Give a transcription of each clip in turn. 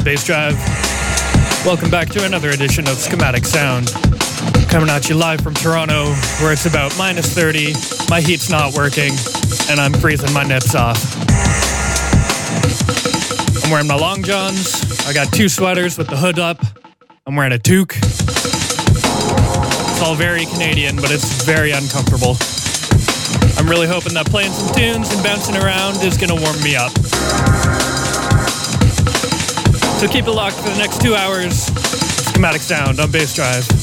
What's Bass Drive? Welcome back to another edition of Schematic Sound. Coming at you live from Toronto, where it's about minus 30, my heat's not working, and I'm freezing my nips off. I'm wearing my long johns, I got two sweaters with the hood up, I'm wearing a toque. It's all very Canadian, but it's very uncomfortable. I'm really hoping that playing some tunes and bouncing around is gonna warm me up. So keep it locked for the next two hours. Schematic Sound on Bass Drive.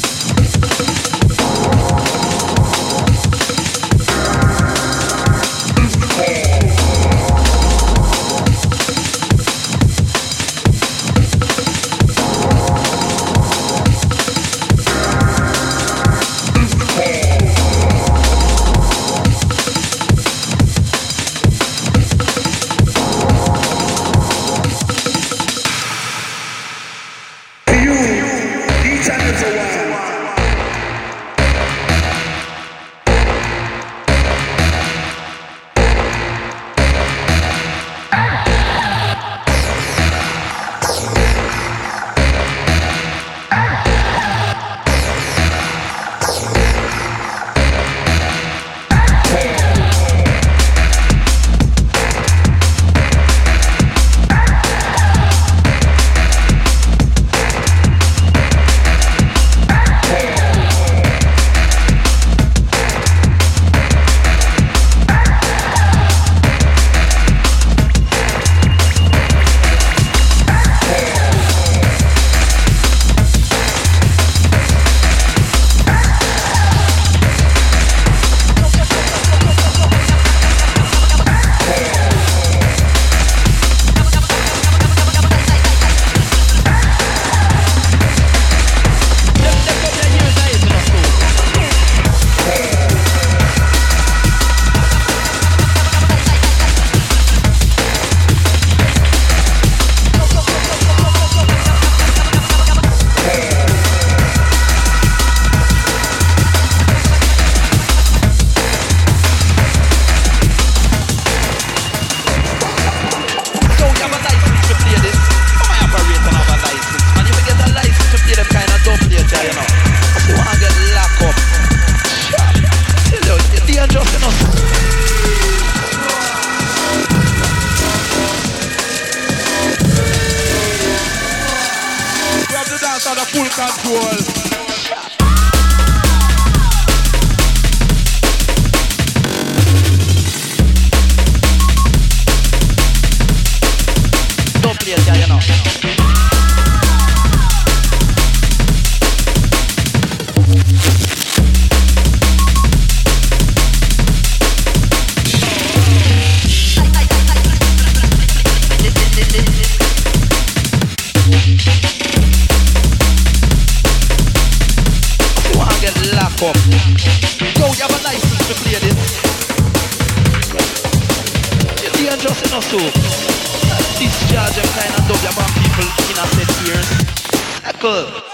kır.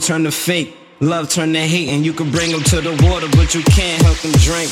Turn to fake, love turn to hate, and you can bring them to the water, but you can't help them drink.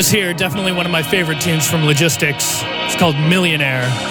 This here, definitely one of my favorite tunes from Logistics. It's called Millionaire.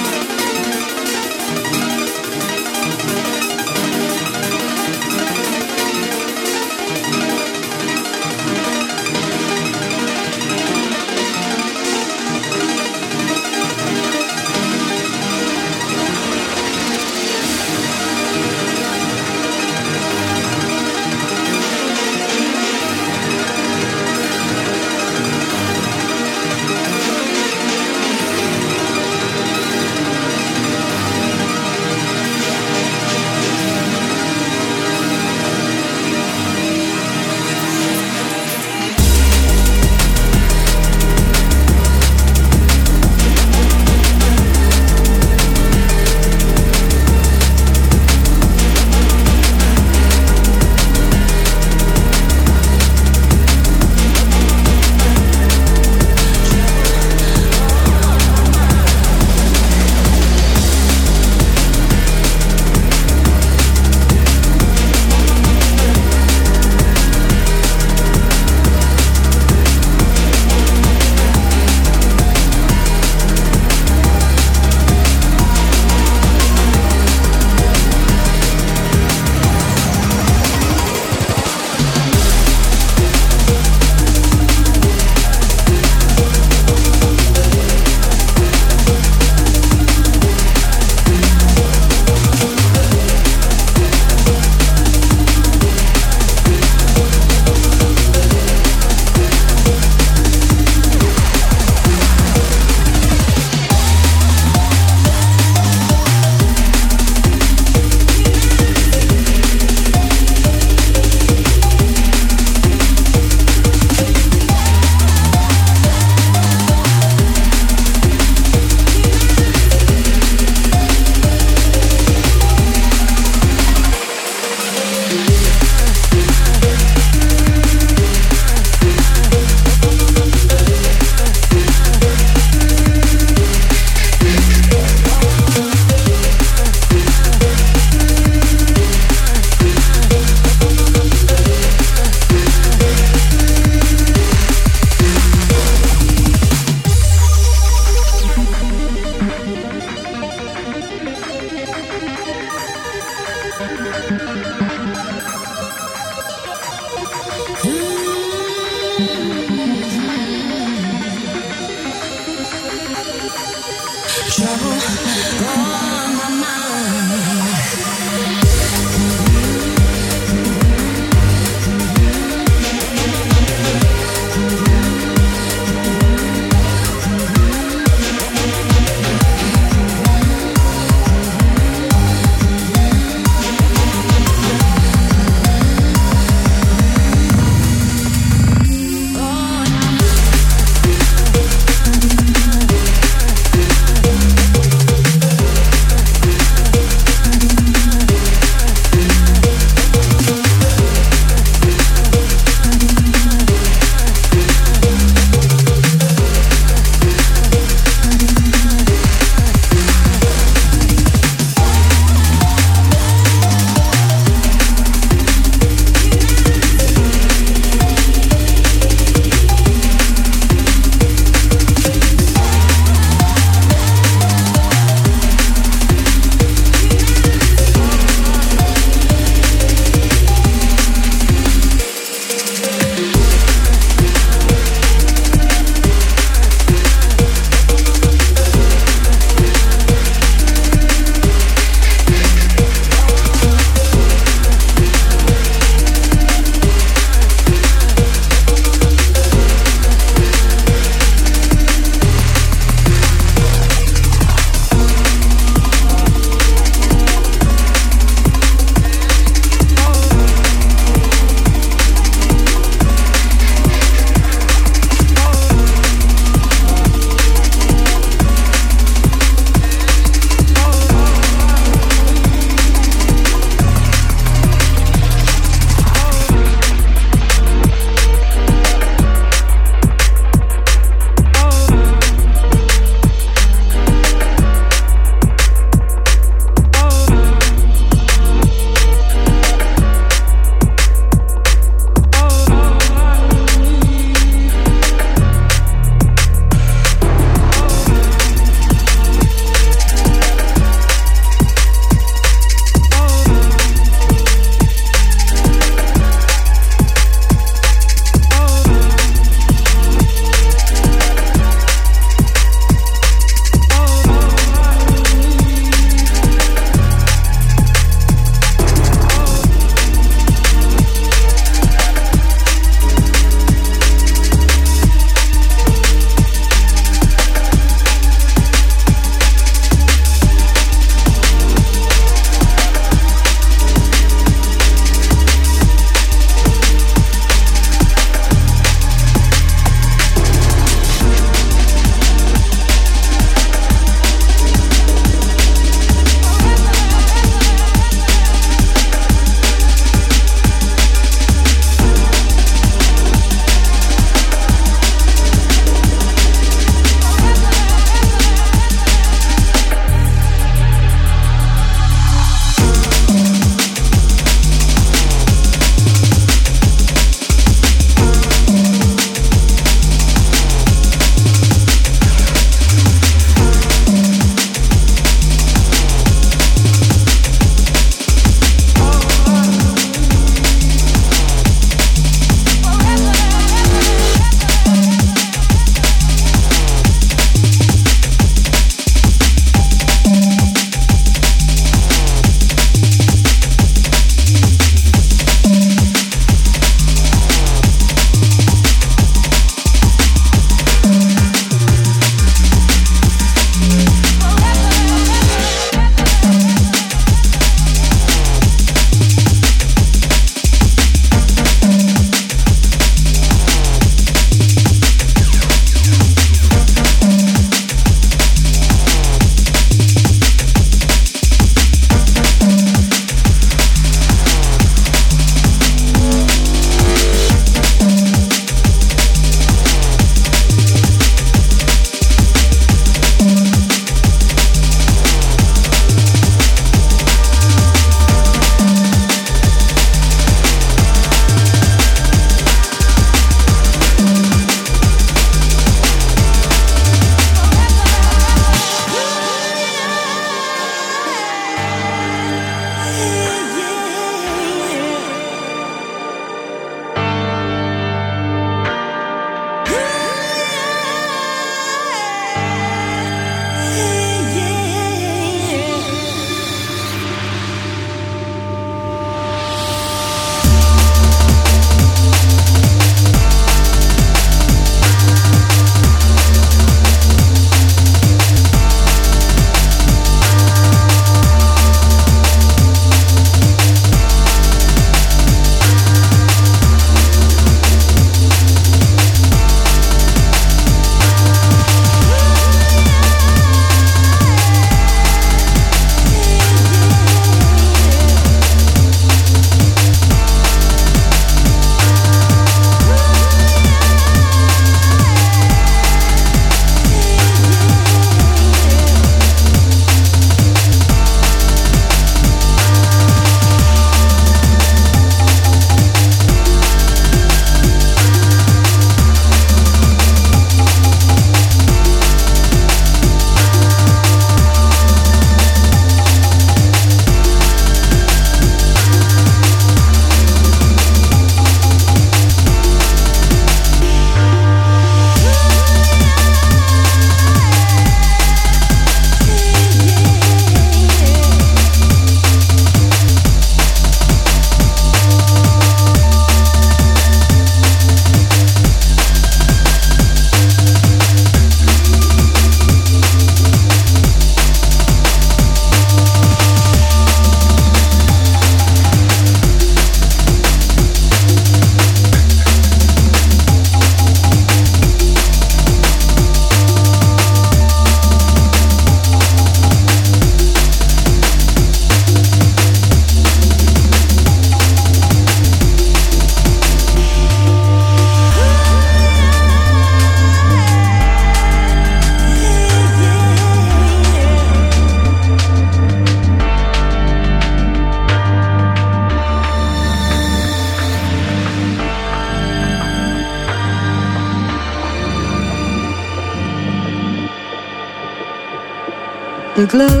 glow.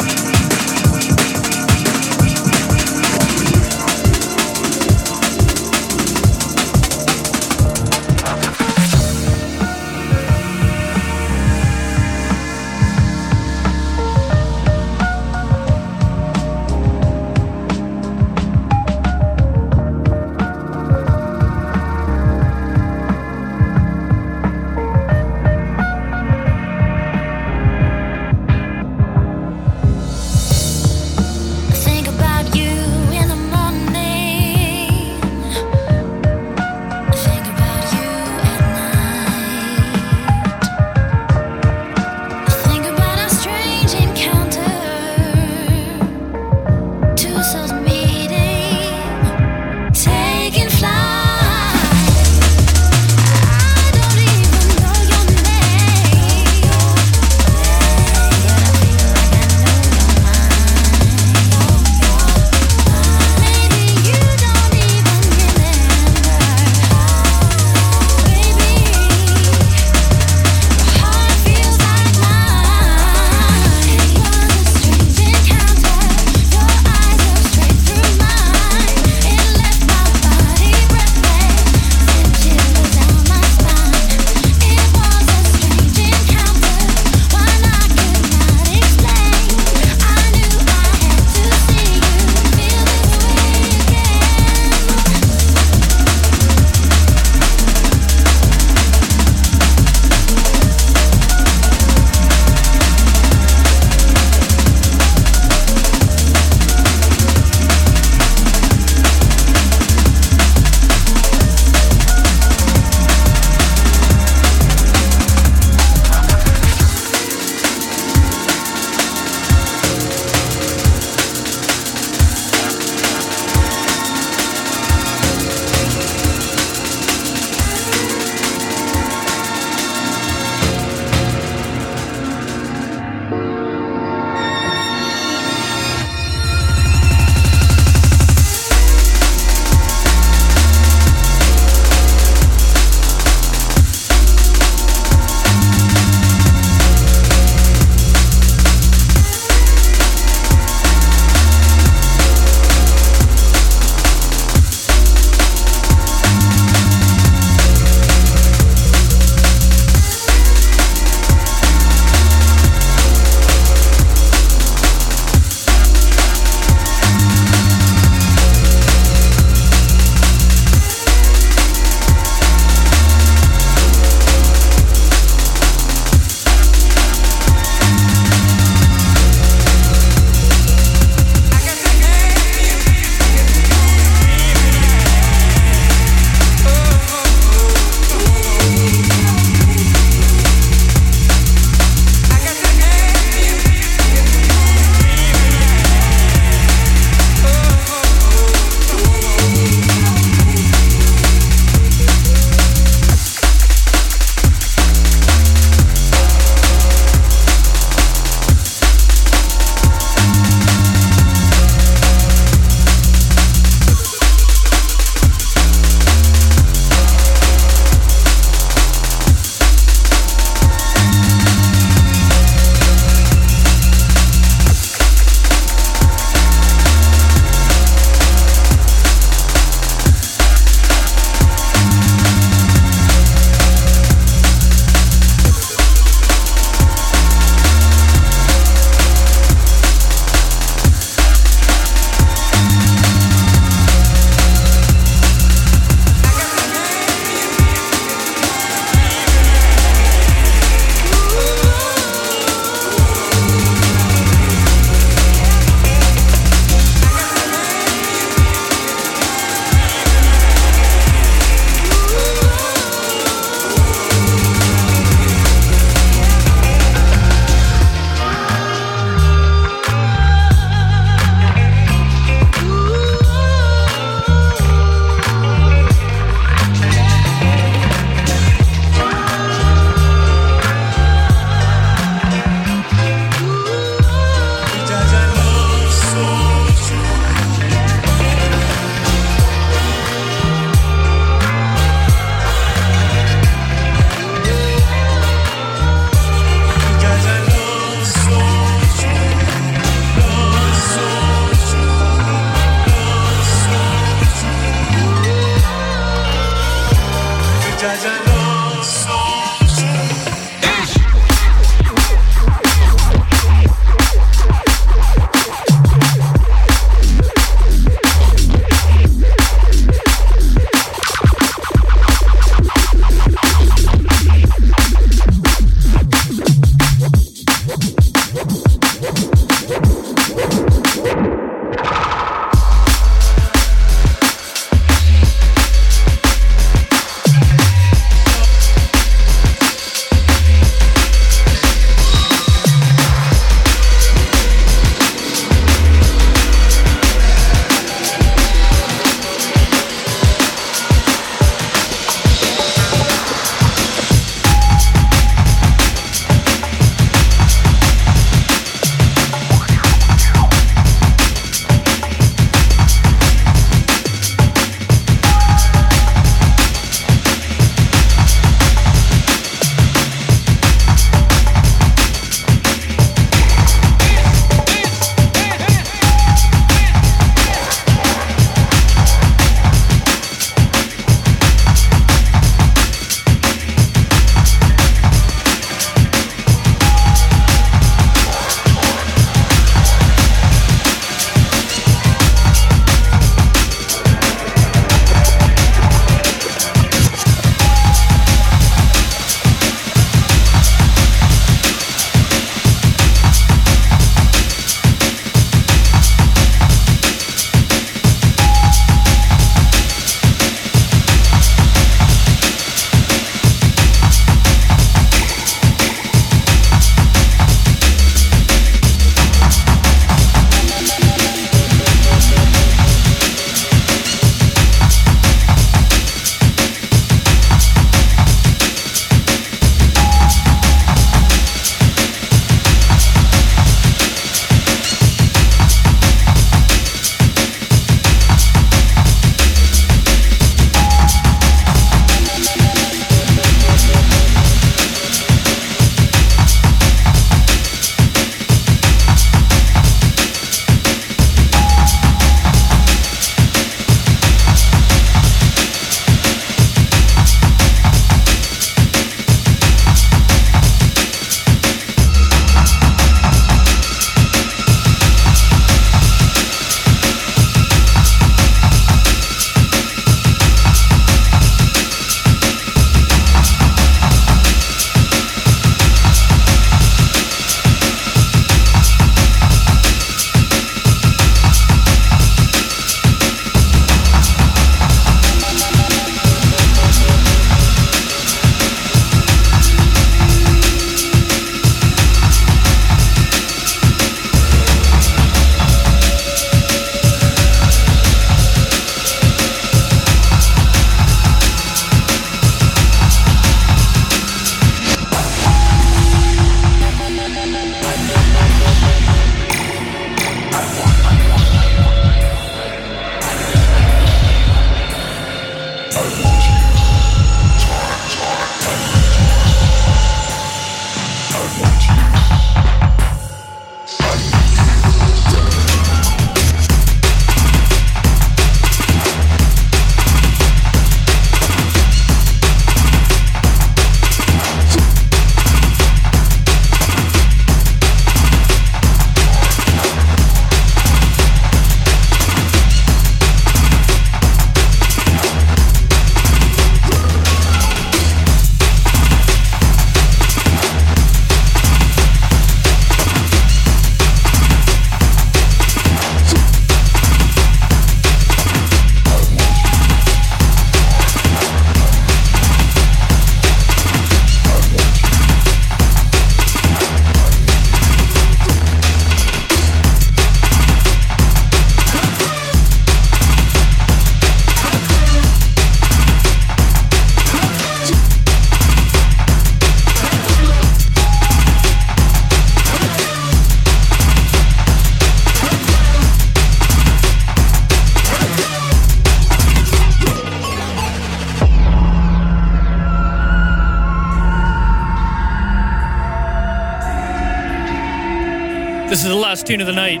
Tune of the night.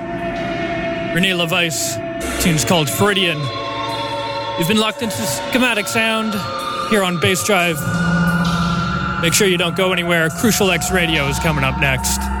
Rene LaVice. Tune's called Freudian. You've been locked into schematic sound here on Bass Drive. Make sure you don't go anywhere. Crucial X Radio is coming up next.